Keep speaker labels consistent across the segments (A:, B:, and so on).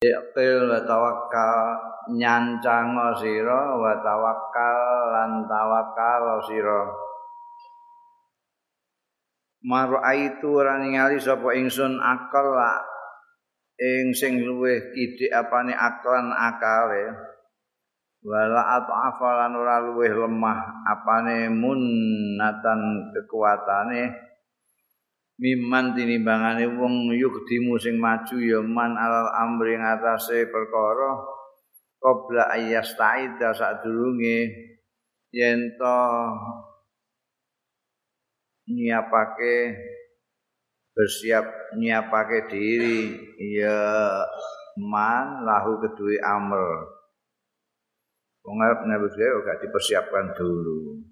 A: Iqil wa tawakkal nyancang sira wa tawakkal lan tawakkal sira. Maraitu ora ningali sapa ingsun akal ing sing luwih kidik apane aklan akale. Wala at'afalan ora luwih lemah apane munnatan kekuatane. Miman tinimbangane wong yukdimu sing maju ya man alal amri ngatasé perkara qabla ayas taida sadurunge yen to nyiapake bersiap nyiapake diri ya man lahu kedue amr. Wong arep nabi gak dipersiapkan dulu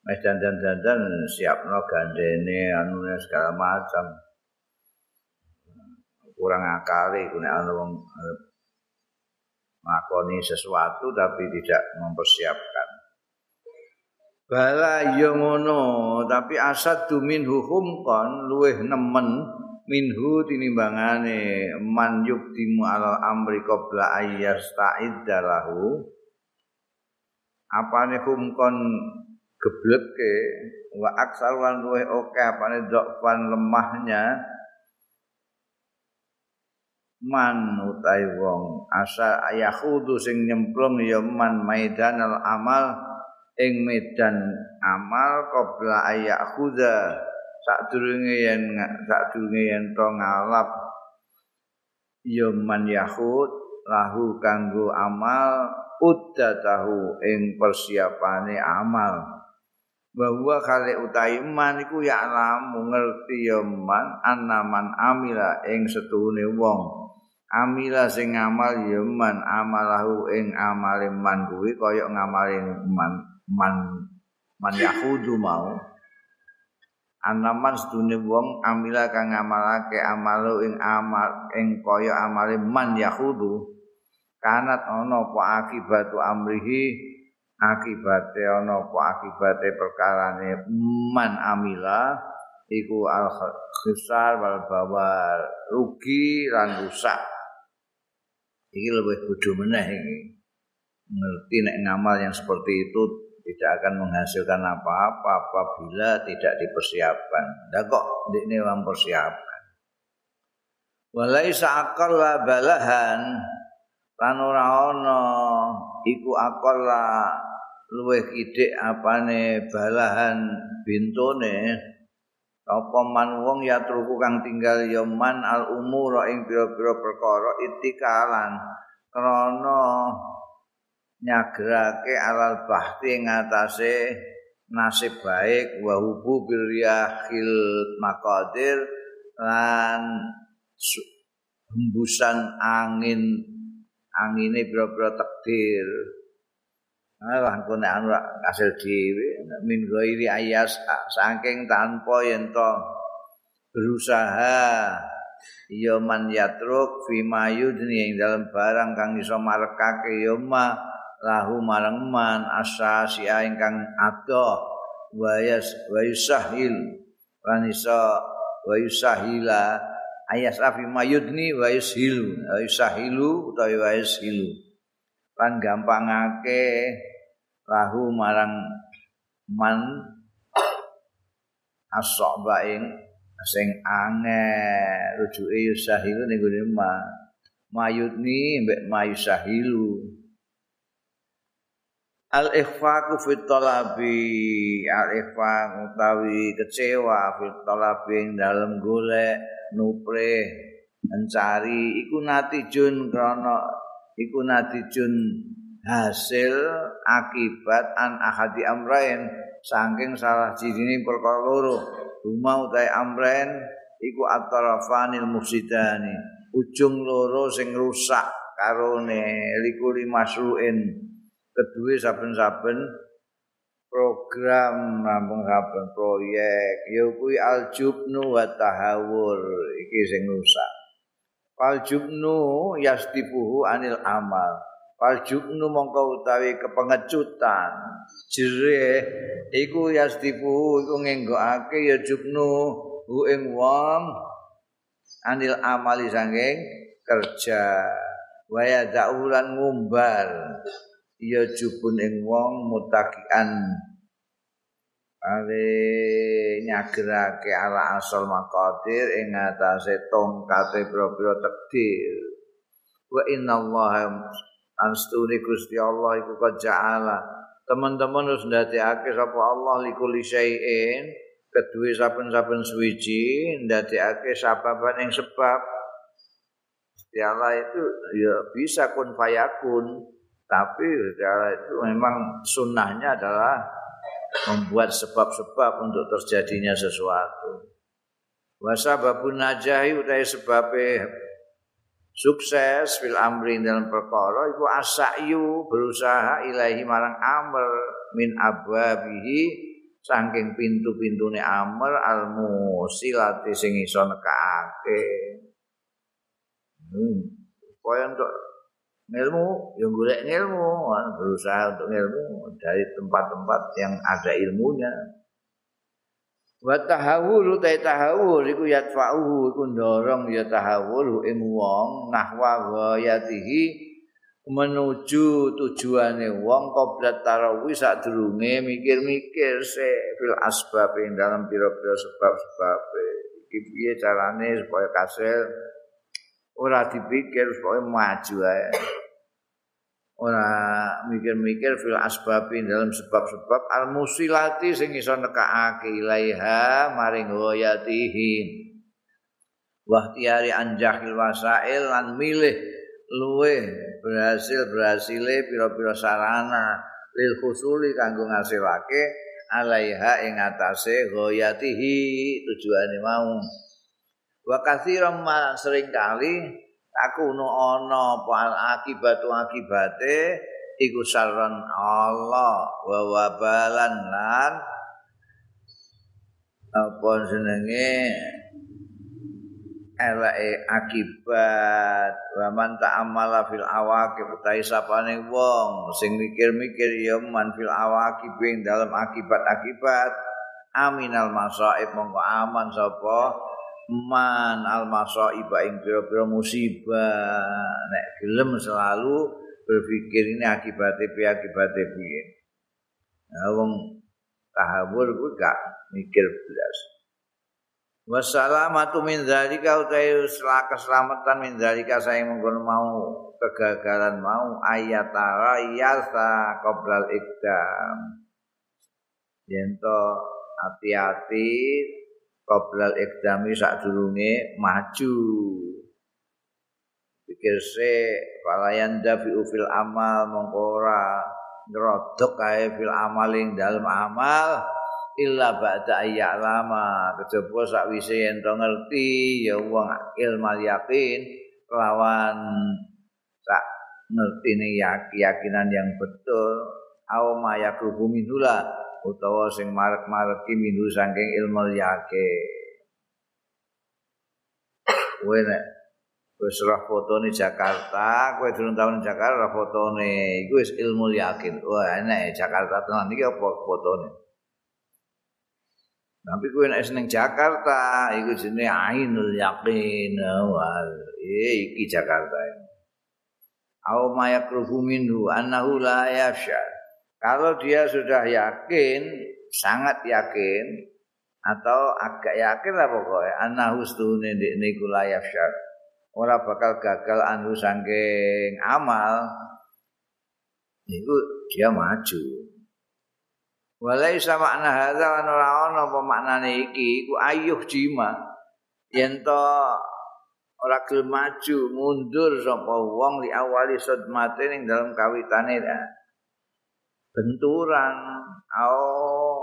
A: Mes dandan-dandan siapno gandene anune segala macam. Kurang akali kuwi anu wong makoni sesuatu tapi tidak mempersiapkan. Bala yo ngono, tapi asad dumin hukum kon luweh nemen minhu tinimbangane man yuktimu alal amri qabla ayyas ta'iddalahu. Apane hukum kon gebleke wa aksar lan luweh akeh apane dokpan lemahnya. Man utai wong asa ayahudu sing nyemplung ya man maidanal amal ing medan amal qabla ayahuda sadurunge yen sadurunge yen to ngalap ya man yahud lahu kanggo amal uddatahu ing persiapane amal bahwa kali utai man iku ya alamu ngerti ya man anaman amila ing setune wong. Amila sing ngamal ya man amalahu ing amale man kuwi kaya ngamale man man man yahudu mau. Anaman setune wong amila kang ngamalake amalu ing amal ing kaya amale man yahudu. Kanat ana apa akibatu amrihi akibate ana apa? Akibate perkarane man amila iku al khusar wal bawar. Rugi lan rusak. Iki lebih bodoh meneh iki. Ngerti nek ngamal yang seperti itu tidak akan menghasilkan apa-apa apabila tidak dipersiapkan. Ndak kok ndekne mempersiapkan. Walaisa akal balahan. Lan ora ana iku akal luwih kidik apane balahan bintone apa man wong ya truku kang tinggal ya man al umur ing pira-pira perkara itikalan krana nyagrake alal bahti ing atase nasib baik wa hubu bil yahil maqadir lan hembusan angin angine pira-pira takdir Alah nek anu kasil dhewe min ghairi ayas saking tanpa yen to berusaha ya man yatruk fi mayudni ing dalam barang kang iso marekake ya ma lahu marang man asasi ingkang ado wayas wayusahil lan iso wayusahila ayas afi mayudni wayushil wayusahilu utawa wayushilu lan gampangake lahu marang man asaba ing sing ange rujuke yusahilu ning gone ma mayudni mbek mayusahilu. Al ikhfaqu fit talabi al ikhfaq utawi kecewa fit talabi ing dalem golek nupre mencari. Iku natijun krana iku natijun hasil akibat an ahadi amrain. Saking salah jidini perkara loro rumah utai amrain iku atarafanil mufsidani. Ujung loro sing rusak karone likuli masruin kedua saben-saben program rampung saben proyek. Ya kuwi aljubnu wa tahawur iki sing rusak. Aljubnu yastibuhu anil amal Faljubnu mongko utawi kepengecutan. Jere iku yastifu iku ngenggokake ya jubnu hu ing wong. Anil amali sanging kerja. Waya daulan ngumbar. Ya jubun ing wong mutakian. Ale nyagerake ala asal maqadir ing atase tongkate propro takdir. Wa inna anstuni Gusti Allah iku keja'ala teman-teman harus ndadekake sapa Allah likuli syai'in kedue saben-saben suwiji ndadekake sababan ing sebab Gusti Allah itu ya bisa kun fayakun tapi Gusti itu memang sunnahnya adalah membuat sebab-sebab untuk terjadinya sesuatu. Wasababun najahi utai sebabnya sukses fil amri dalam perkara iku asa'yu berusaha ilahi marang amr min abwabihi saking pintu-pintune amr al musilati sing iso nekake. Hmm. Kaya untuk ilmu yang golek ilmu berusaha untuk ilmu dari tempat-tempat yang ada ilmunya wa tahawul ta tahawul iku yatfa'uhu iku ndorong ya tahawul ing wong nahwa ghayatihi menuju tujuane wong qoblat tarawih sadurunge mikir-mikir se fil asbab ing dalam pira-pira sebab-sebab iki piye carane supaya kasil? Ora dipikir supaya maju ae ora mikir-mikir fil asbabi dalam sebab-sebab al musilati sing iso nekake ilaiha maring hoyatihi wahtiari anjahil wasail lan milih luwe berhasil berhasile pira-pira sarana lil khusuli kanggo ngasilake alaiha ing atase hoyatihi tujuane mau. Wa katsiran sering kali aku no ana apa akibatu akibate iku saran Allah wa wabalan lan apa jenenge elake akibat wa man ta'amala fil awaqib utahe sapane wong sing mikir-mikir ya man fil awaqib ing dalam akibat-akibat aminal masaib mongko aman sapa man al masaiba ing pira-pira musibah. Nek gelem selalu berpikir ini akibatnya piye akibatnya piye. Nah wong tahawur kuwi gak mikir blas. Wassalamatu min zalika utai keselamatan min zalika saya mengkono mau kegagalan mau ayatara yasa qoblal ikdam yento hati-hati qoblal ikdami sadurunge maju. Pikir se falayan dafi fil amal mongko ora ngrodok kae fil amaling dalem amal illa ba'da ayya lama kejaba sakwise yen to ngerti ya wong ilmu yakin lawan sak ngertine yakinan yang betul au ma yakrubu minula utawa sing marek-mareki minhu saking ilmu yake. Kowe nek wis roh fotone Jakarta, kowe durung tau Jakarta fotone iku wis ilmu yakin. Wah, enak Jakarta tenan iki apa fotone? Tapi kowe nek seneng Jakarta, iku jenenge ainul yakin. Wah, iki Jakarta. Au mayakruhu minhu annahu la yafshal. Kalau dia sudah yakin, sangat yakin atau agak yakin lah pokoknya anahu stune di niku layaf syak. Ora bakal gagal anu sangking amal. Itu dia maju. Walai sama lan ora ana apa maknane iki iku ayuh jima. Yen to ora gelem maju mundur sapa wong li awali sadmate ning dalam kawitane benturan au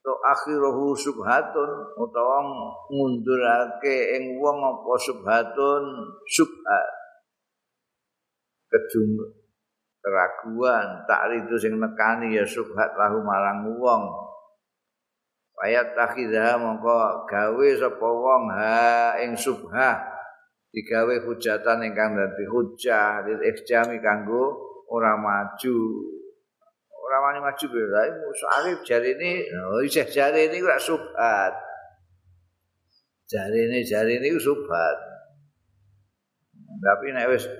A: to akhiruhu subhatun utawa ngundurake ing wong apa subhatun subhat. Kejung keraguan tak sing nekani ya subhat lahu marang wong. Ayat takhidah mongko gawe sapa wong ha ing subha digawe hujatan ingkang dadi hujah lil ihjami kanggo ora maju ora wani maju bela soalé jari ini oh jari ini ora subhat jari ini jari ini subhat tapi nek wis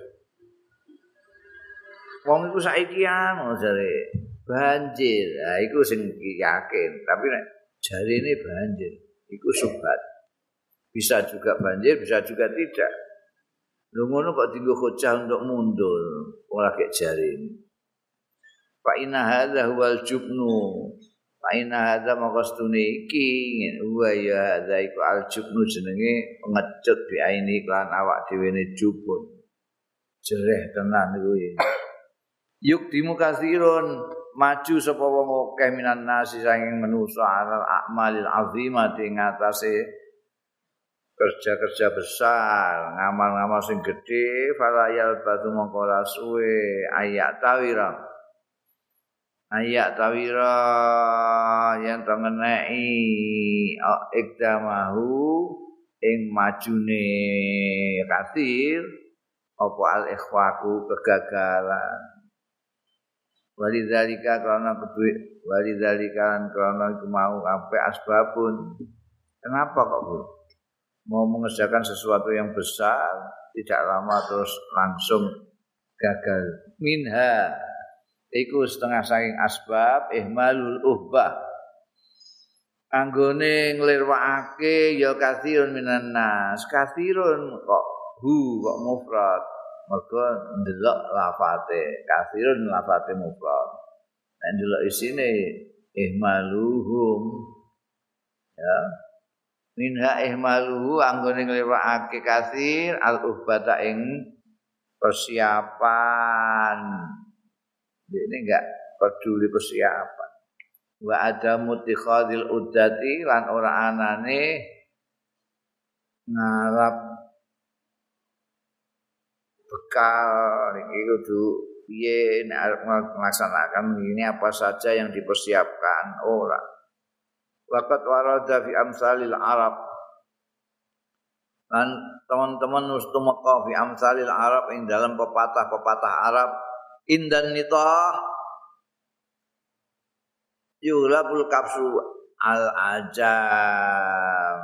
A: wong iku saiki anu jare banjir. Nah, iku sing yakin, tapi nek jare ini banjir, iku subhat. Bisa juga banjir, bisa juga tidak. Lu ngono kok tinggal hujah untuk mundur, ora kayak jare ini. Fa inna hadza huwal jubnu. Fa inna hadza maqastune iki wa ya hadza iku al jubnu jenenge pengecut bi aini klan awak dhewe ne jubun. Jereh tenan iku Yuk dimu kasirun maju sapa wong akeh minan nasi saking manusa alal a'malil azimati ngatasé kerja-kerja besar, ngamal-ngamal sing gedhe, falayal batu mongko suwe ayak tawira. Ayak tawira yang tengenei ikdamahu ing majune kasir apa al ikhwaku kegagalan. Walidzalika karena kedue walidzalika karena itu mau sampai asbabun. Kenapa kok Bu? Mau mengerjakan sesuatu yang besar tidak lama terus langsung gagal. Minha iku setengah saking asbab ihmalul uhbah. Anggone nglirwakake ya kathirun minan nas. Kathirun kok hu kok mufrad. Mergo ndelok lafate kathirun lafate mufrad. Nek ndelok isine ihmaluhum. Ya. Minha ihmaluhu anggone nglirwakake kathir al uhbata ing persiapan ini enggak peduli persiapan. Wa ada mutikhadil uddati lan ora anane ngarap bekal iki kudu piye nek arep melaksanakan ini apa saja yang dipersiapkan ora. Waqat warada fi amsalil Arab dan teman-teman ustumaka fi amsalil Arab ing dalam pepatah-pepatah Arab indan nitah yulabul kapsu al ajam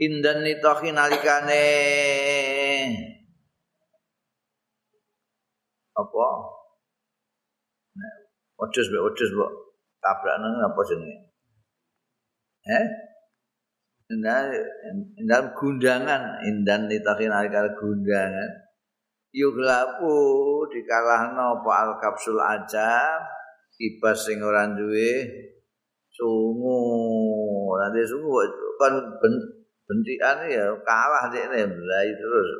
A: indan nitah nalikane apa Odus be odus bu tabrak apa jenenge? Eh? Indan gundangan, indan nitahin alikal gundangan. Yuglapu dikalahno apa al kapsul aja ibas sing ora duwe sungu. Nanti sungu kan bentikan ya kalah dek mulai terus.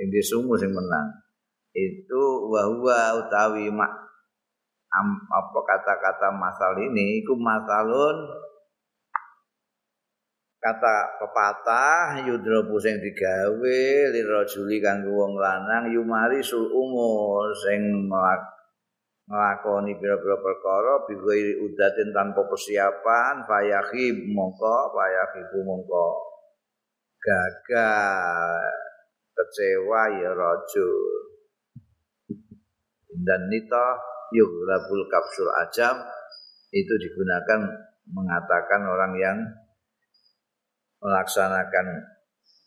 A: Sing di sungu sing menang. Itu wahwa utawi mak apa kata-kata masal ini iku masalun kata pepatah yudrobu sing digawe lirajuli kanggo wong lanang yumari sul umur. Sing nglakoni pira-pira perkara biwiri udatin tanpa persiapan fayakhib mongko fayakhib mongko. Gagal. Kecewa ya rajul. Dan nita yughlabul kapsul ajam itu digunakan mengatakan orang yang melaksanakan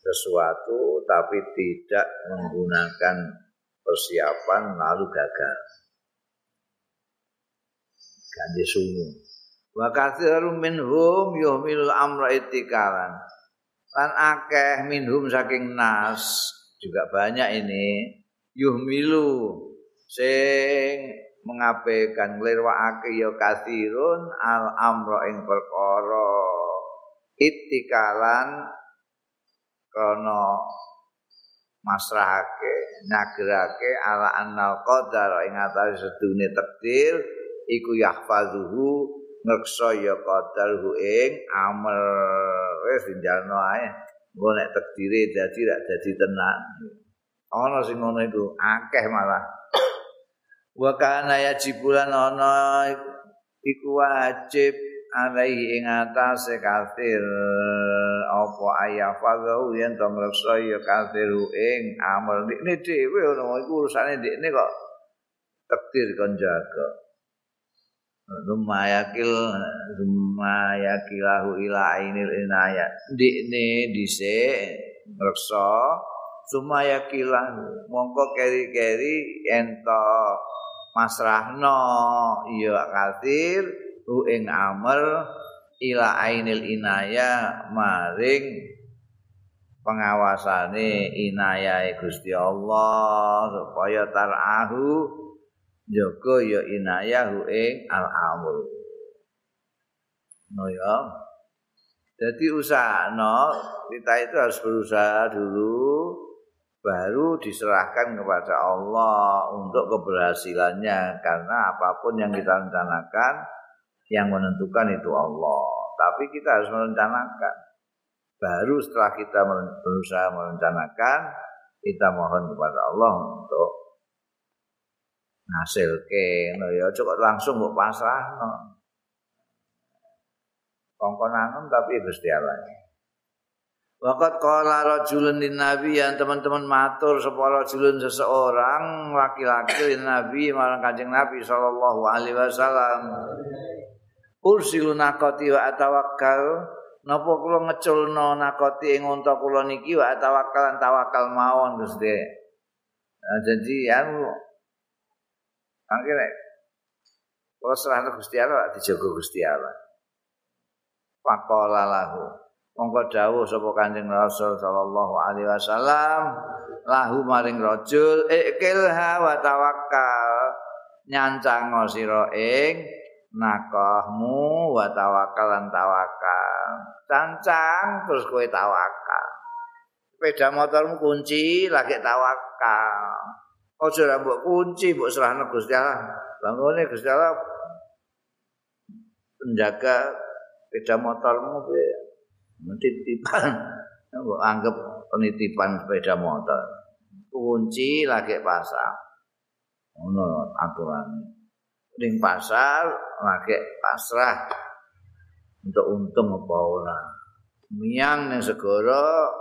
A: sesuatu tapi tidak menggunakan persiapan lalu gagal. Ganti sungu. Wa katsiru minhum yuhmilul amra itikalan. Lan akeh minhum saking nas juga banyak ini yuhmilu sing mengabaikan nglirwakake ya katsirun al amra ing perkara itikalan krono masrahake nagerake ala annal qadar ing atase sedune takdir iku yahfazuhu ngreksa ya qadarhu ing amal. Wis dinjalno ae. Nggo nek takdire dadi rak dadi tenan. Ana sing ngono iku akeh malah. Wa kana yajibulan ana iku wajib alaihi ing atase kafir apa ayah fadhu yen to ngreksa ya kafir ing amal ini dhewe ono iku urusane ndekne kok takdir kon jaga. Lumayakil lumayakilahu ila ainil inayat. Ndekne dhisik ngreksa sumaya kilan mongko keri-keri ento masrahno ya kathir hu ing amal ila ainil inaya maring pengawasane inayah Gusti Allah supaya tarahu jaga ya inayah hu ing al amul no ya. Jadi usaha no kita itu harus berusaha dulu baru diserahkan kepada Allah untuk keberhasilannya. Karena apapun yang kita rencanakan yang menentukan itu Allah. Tapi kita harus merencanakan. Baru setelah kita berusaha merencanakan kita mohon kepada Allah untuk hasil ke no ya cukup langsung buat pasrah no kongkonan tapi Gusti Allah Wakat kala rajulun din nabi yang teman-teman matur sapa rajulun seseorang laki-laki din nabi marang kanjeng nabi sallallahu alaihi ursilu nakoti wa atawakkal. Napa kula ngeculno nakoti ing unta kula niki wa atawakkal tawakal mawon Gusti. Nah, jadi anu akhirnya kalau serah Gusti Allah dijaga Gusti Allah. Pakola lahu. Mongko dawuh sapa Kanjeng Rasul sallallahu alaihi wasallam lahu maring rajul ikilha wa tawakkal. Nyancang sira ing nakahmu wa tawakkal lan tawakal. Cancang terus kowe tawakal. Sepeda motormu kunci lagi tawakal. Ojo ra mbok kunci mbok serahno Gusti Allah. Bangone Gusti Allah penjaga sepeda motormu piye titipan. Anggap penitipan sepeda motor. Kunci lagi pasar. Ngono aturan ning pasar lagi pasrah. Untuk untung apa ora? Miang ning segara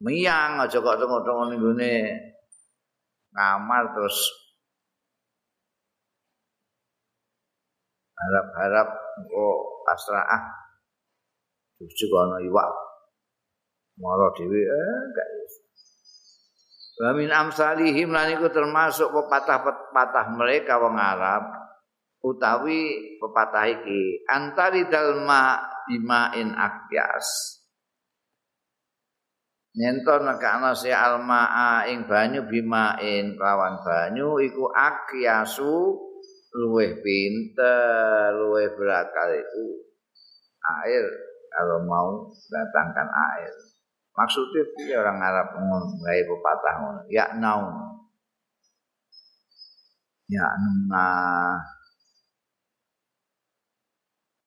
A: miang aja kok tengok-tengok ning gone. Kamar terus. Harap-harap kok pasrah ah Cucu ana iwak. Mara dhewe eh gak iso. Wa min amsalihim lan iku termasuk pepatah-pepatah mereka wong Arab utawi pepatah iki antari dalma bimain akyas. Nyenton nekana si almaa ing banyu bimain kelawan banyu iku akyasu luweh pinter luweh berakal itu air kalau mau datangkan air. Maksudnya dia orang Arab mengenai pepatah ya naum. Ya nuna.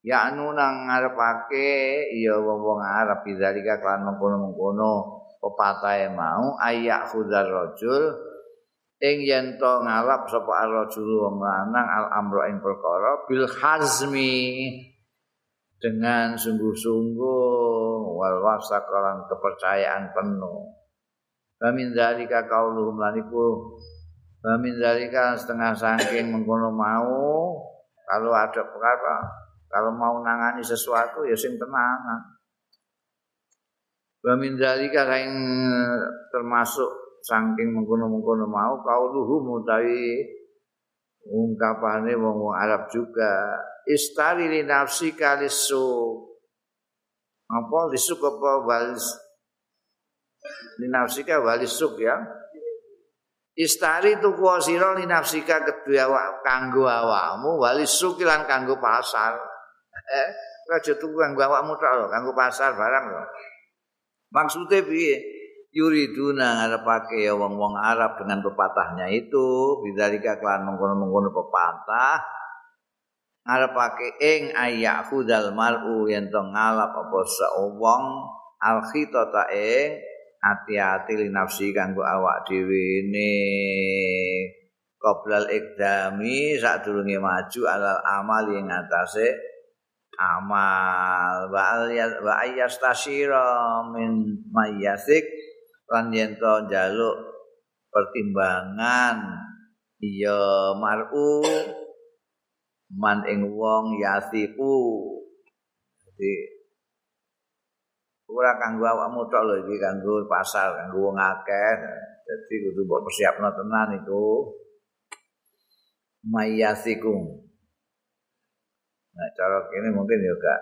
A: Ya nuna ngarepake iya wong-wong Arab bidzalika kan mengkono-mengkono pepatah mau ayak khudar rajul ing yen to ngalap sapa ar-rajul wong lanang al amro ing perkara bil hazmi dengan sungguh-sungguh wal wasakalan kepercayaan penuh. Bamin zalika kauluhum laniku Bamin zalika setengah saking mengkono mau kalau ada perkara kalau mau nangani sesuatu ya sing tenang. Bamin zalika kain termasuk saking mengkono-mengkono mau kauluhum utawi ungkapane wong Arab juga. Istari li nafsi kalisu apa lisuk apa walis li nafsi walisuk ya. Istari tu kuasira li nafsi kedua awak kanggo awakmu walisuk lan kanggo pasar. Eh aja tuku kanggo awakmu tok kanggo pasar barang lho. Maksudnya piye yuriduna ngarepake ya wong-wong Arab dengan pepatahnya itu. Bidzalika kelan mengkono-mengkono pepatah. Ngarepake ing ayak hudal mar'u yen to ngalap apa sewong. Al khitata ing ati-ati li nafsi kanggo awak dhewe ne. Qoblal ikdami sadurunge maju alal amal ing atase amal. Wa ayastashira min mayasik lan yen to njaluk pertimbangan iya mar'u man ing wong yasiku. Jadi ora kanggo awakmu tok lho iki kanggo pasar kanggo wong akeh. Dadi kudu mbok persiapno tenan iku. Mayasikum nah cara kene mungkin ya gak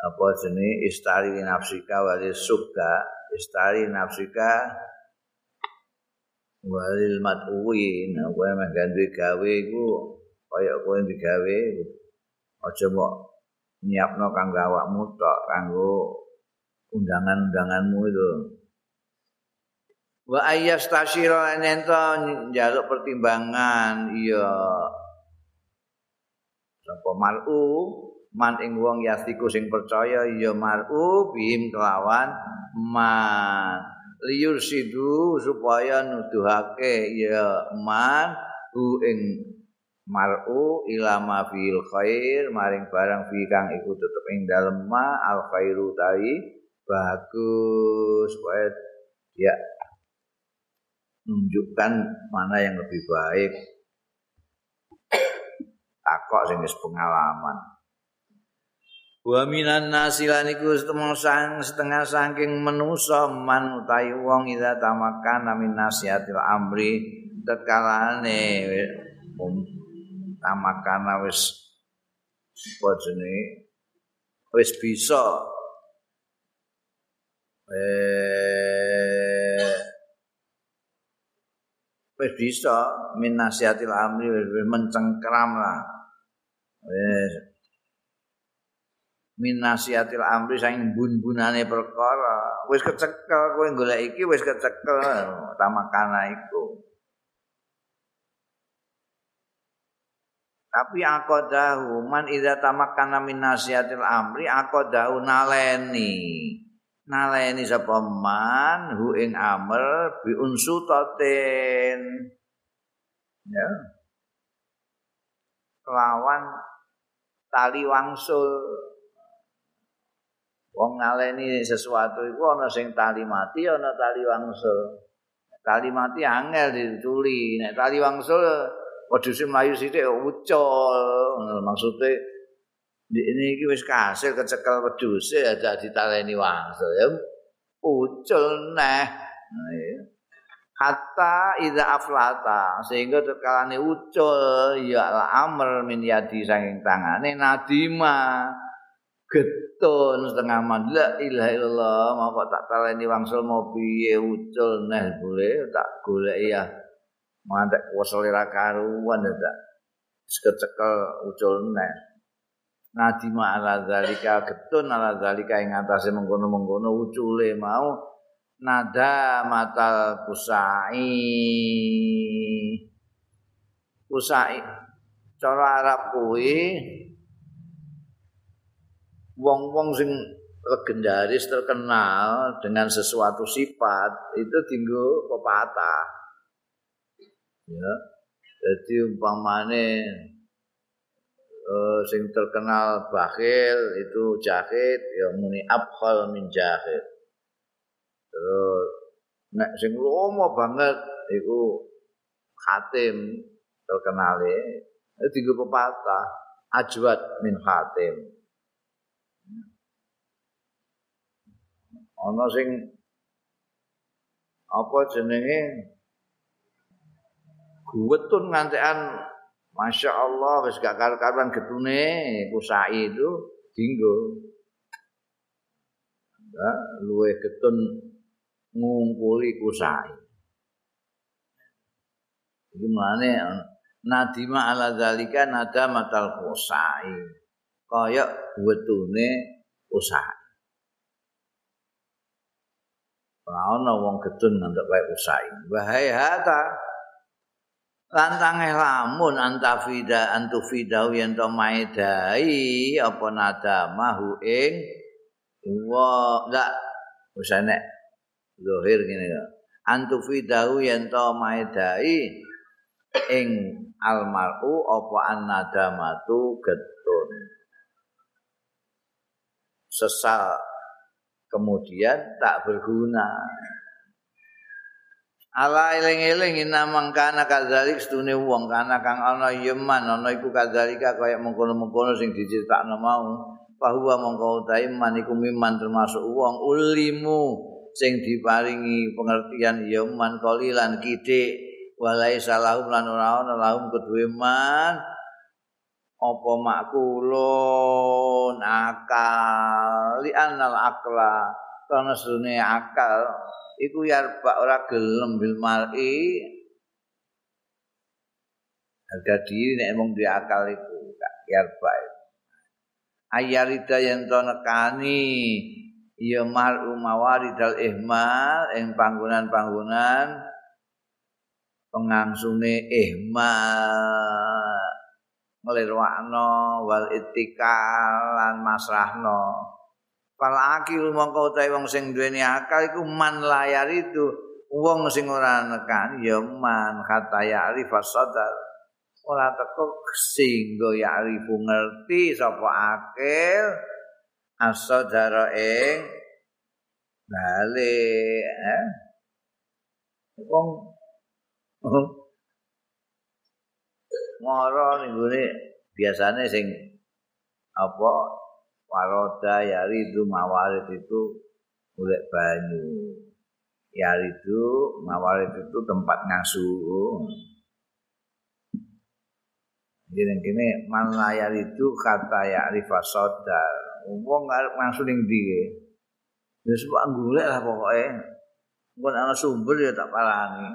A: apa jenis istari nafsika wali suka istari nafsika walil mat'uwi nah kowe meh gawe iku kaya kowe digawe aja mbok nyiapno kanggo awakmu tok kanggo undangan-undanganmu itu. Wa ayyas tasyira ento njaluk pertimbangan iya. Sapa malu man ing wong yasiku sing percaya iya malu bim kelawan man. Liur sidu supaya nuduhake ya man hu ing mar'u ila ma fil khair maring barang fi kang iku tetep ing dalem ma al khairu tai bagus. Supaya dia menunjukkan mana yang lebih baik. Takok sing pengalaman Wa minan nasilan iku sang setengah saking manusa man utahi wong ida tamakan min nasihatil amri tekalane um, tamakan wis apa wis bisa. Eh wis bisa min nasihatil amri wis mencengkram lah wis min nasihatil amri saing bun-bunane perkara. Wis kecekel kowe golek iki wis kecekel. Tamakana iku. Tapi aqadahu man idza tamakkana min nasihatil amri aqadahu naleni. Naleni sapa man hu ing amr bi unsutatin ya. Lawan tali wangsul Wong ngaleni sesuatu iku ana sing tali mati ana tali wangsul. Tali mati angel dituli, nek tali wangsul wedhus mlayu sithik ucul. Maksude ini iki wis kasil kecekel wedhus ya dadi taleni wangsul ya ucul neh. Hatta idza aflata sehingga terkalane ucul ya amr min yadi saking tangane nadima. Getun setengah man la ilaha illallah mau kok tak taleni wangsul mau piye ucul neh boleh tak golek ya mantek kuwasa ora karuan ya tak. Cekel ucul neh. Nadi ma ala zalika getun ala zalika ing atase mengkono-mengkono ucule mau nada matal kusai. Kusai cara Arab kuwi wong-wong sing legendaris terkenal dengan sesuatu sifat itu tinggal pepatah. Ya. Jadi umpamane uh, sing terkenal bakhil itu jahit ya muni abkhal min jahit. Terus nek sing lomo banget itu khatim terkenal ya tinggal pepatah ajwat min khatim ana sing apa jenenge? Guwetun ngantekan Masya Allah wis gak karuan getune kusai itu dinggo. Ya, luwe getun ngumpuli kusai gimana nadima ala zalika nada matal kusai kaya wetune kusai Ora ana wong gedun ngantuk kaya usai. Wahai hata. Lantange lamun antafida antufida yen to maedai apa nada mahu ing wa enggak usah nek zahir ngene ya. Antufida yen to maedai ing almaru apa annadamatu getun. Sesal kemudian tak berguna. Ala eling-eling ina mangkana kadzalik stune wong kana kang ana yeman ana iku kadzalika kaya mengkono-mengkono sing diceritakno mau. Bahwa mongko utahe man iku miman termasuk wong. Ulimu sing diparingi pengertian ya man kolilan kithik walai salahum lan ora ana lahum kedue man apa makulun akal? Li anal akla. Karena sune akal iku yarba ora gelem bil mar'i. Harga diri nek mung di akal iku gak yarba ayarida yen to nekani ya mar umawaridal ihmal ing panggonan-panggonan pengangsune ihmal nglirwakno wal itikalan masrahno. Fal akil mongko utahe wong sing duweni akal iku man layar itu wong sing ora nekan ya man. Kata ya arif sadar ora teko singgo ya arifu ngerti sapa akil asadara ing bali eh. Wong ngoro ning gone biasane sing apa waroda yari itu mawarid itu golek banyu yari itu mawarid itu tempat ngasuh Jadi kene malayar itu kata ya rifasodar. Wong arep langsung ning ndi. Wis kok golek lah pokoke. Engko ana sumber ya tak parani.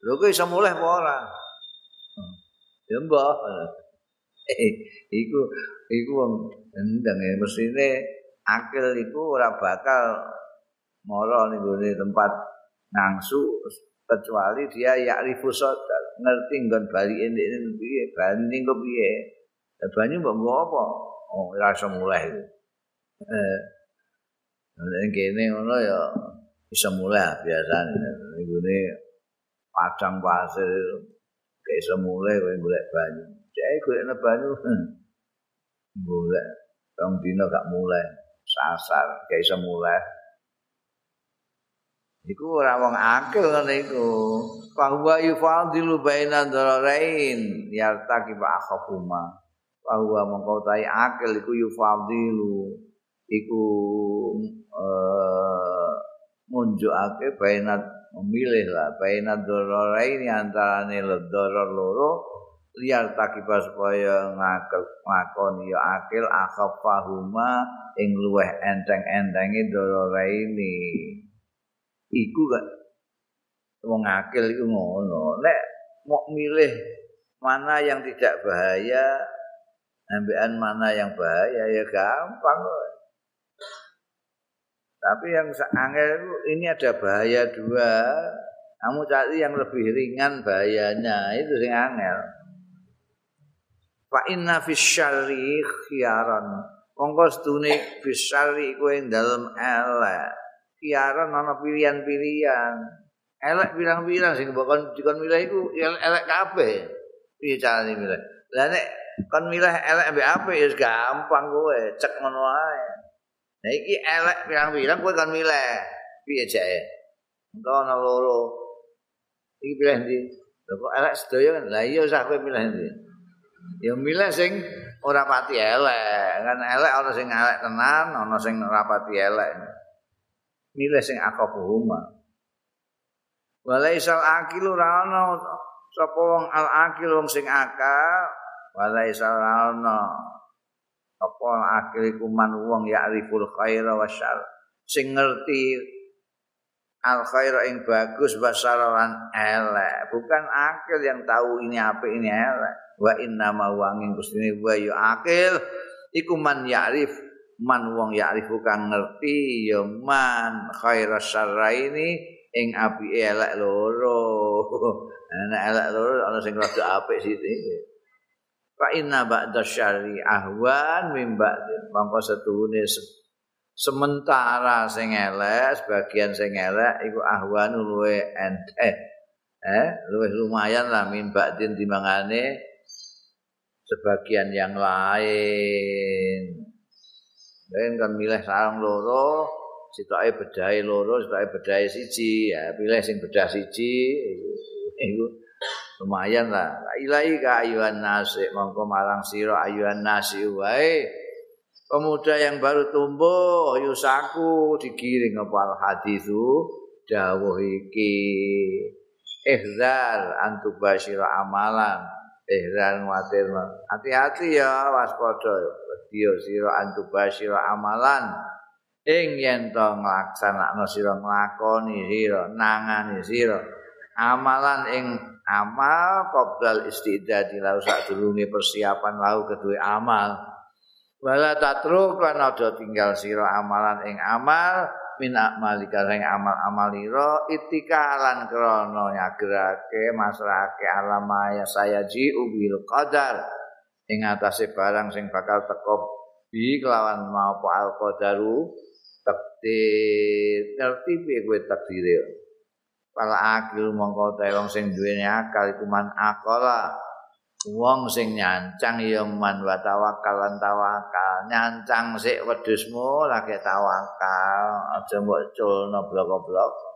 A: Lho kok iso mulih apa ora? Ya mbah. iku iku wong ndang ya mesine akil iku ora bakal mara ning tempat nangsu kecuali dia ya'rifu sadar. Ngerti nggon bali ini piye banding kok piye. Banyu mbok nggo apa? Oh ora iso mulai. Itu eh nek kene ngono ya iso mulai biasane. Ngene padang pasir iso mulai kowe golek banyu. Cek golek banyu golek. Tong dino gak mulai. Sasar kayak iso mulai. Iku ora wong akil ngene iku. Bahwa yufadilu baina dararain yartaki ba akhafuma. Bahwa mongko tai akil iku yufadilu. Iku eh munjukake baina memilih lah baina dararain antarané darar loro liar takiba supaya ngakel ngakoni ya akil akhafahuma ing luweh enteng-entenge dararaini. iku kan wong akil iku ngono nek mau milih mana yang tidak bahaya ambekan mana yang bahaya ya gampang kok tapi yang angel itu ini ada bahaya dua kamu cari yang lebih ringan bahayanya itu sing angel fa inna fis syarri khiyaran monggo stune fis syarri kuwi dalem elek piaran ana pilihan-pilihan. Elek bilang-bilang sing bakon dikon milih iku elek kabeh. Piye carane milih? Lah nek kon milih elek ambek apik ya gampang kowe, cek ngono ae. Nah iki elek bilang-bilang kowe kon milih. Piye jake? Engko ana loro. Iki pilih ndi? Lho kok elek sedaya kan? Lah iya usah kowe milih ndi? Ya milih sing ora pati elek. Kan elek ana sing elek tenan, ana sing ora pati elek. milih sing akabuhuma walaisal akilu rana sapa wong al akil wong sing akal walaisal rana apa akil iku man wong ya'riful khaira wasyar sing ngerti al khaira ing bagus basaran elek. Bukan akil yang tahu ini apa ini elek. Wa inna ma wangin kustine wa yu akil iku man ya'rif man wong ya'rifu kang ngerti ya man khairas syarraini ing api elek loro. Ana elek loro ana sing rada apik sithik fa inna ba'da syarri ahwan mim ba'd mongko setuhune sementara sing elek sebagian sing elek iku ahwan luwe enteh eh luwe lumayan lah mim ba'din timangane sebagian yang lain Ben kan milih sarang loro, sitoke bedahe loro, sitoke bedahe siji, ya pilih sing bedah siji. Iku lumayan lah. Ilahi ka ayuhan nasi, mongko marang sira ayuhan nasi wae. pemuda yang baru tumbuh yusaku digiring apa al hadisu dawuh iki. Ihzar antu basyira amalan. Ihzar watir hati-hati ya waspada. Dia sira antu basyira amalan. Ing yen to nglaksanakno sira nglakoni sira nangani sira. Amalan ing amal qoblal istidad ila sak persiapan lau kedue amal. Wala tatruk lan aja tinggal sira amalan ing amal min amalika sing amal-amal ira itikalan krana nyagerake masrahake alama ya saya ji ubil qadar. Ing atase barang sing bakal teko bi kelawan mau al qadaru takdir. Ngerti piye kowe takdire pala akil mongko wong sing duweni akal iku man akola wong sing nyancang ya man wa tawakal tawakal. Nyancang sik wedhusmu lagi tawakal. Aja mbok culno blok-blok